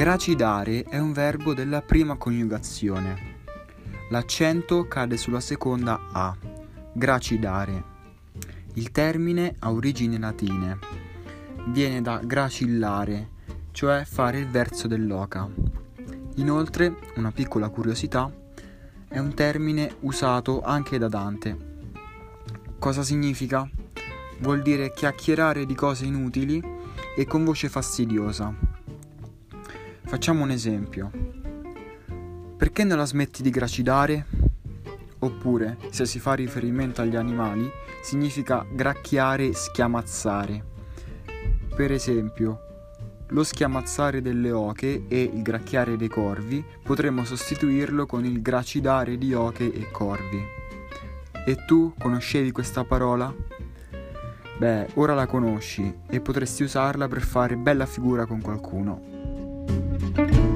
Gracidare è un verbo della prima coniugazione. L'accento cade sulla seconda A, gracidare. Il termine ha origini latine. Viene da gracillare, cioè fare il verso dell'oca. Inoltre, una piccola curiosità, è un termine usato anche da Dante. Cosa significa? Vuol dire chiacchierare di cose inutili e con voce fastidiosa. Facciamo un esempio. Perché non la smetti di gracidare? Oppure, se si fa riferimento agli animali, significa gracchiare, schiamazzare. Per esempio, lo schiamazzare delle oche e il gracchiare dei corvi potremmo sostituirlo con il gracidare di oche e corvi. E tu conoscevi questa parola? Beh, ora la conosci e potresti usarla per fare bella figura con qualcuno. Thank you.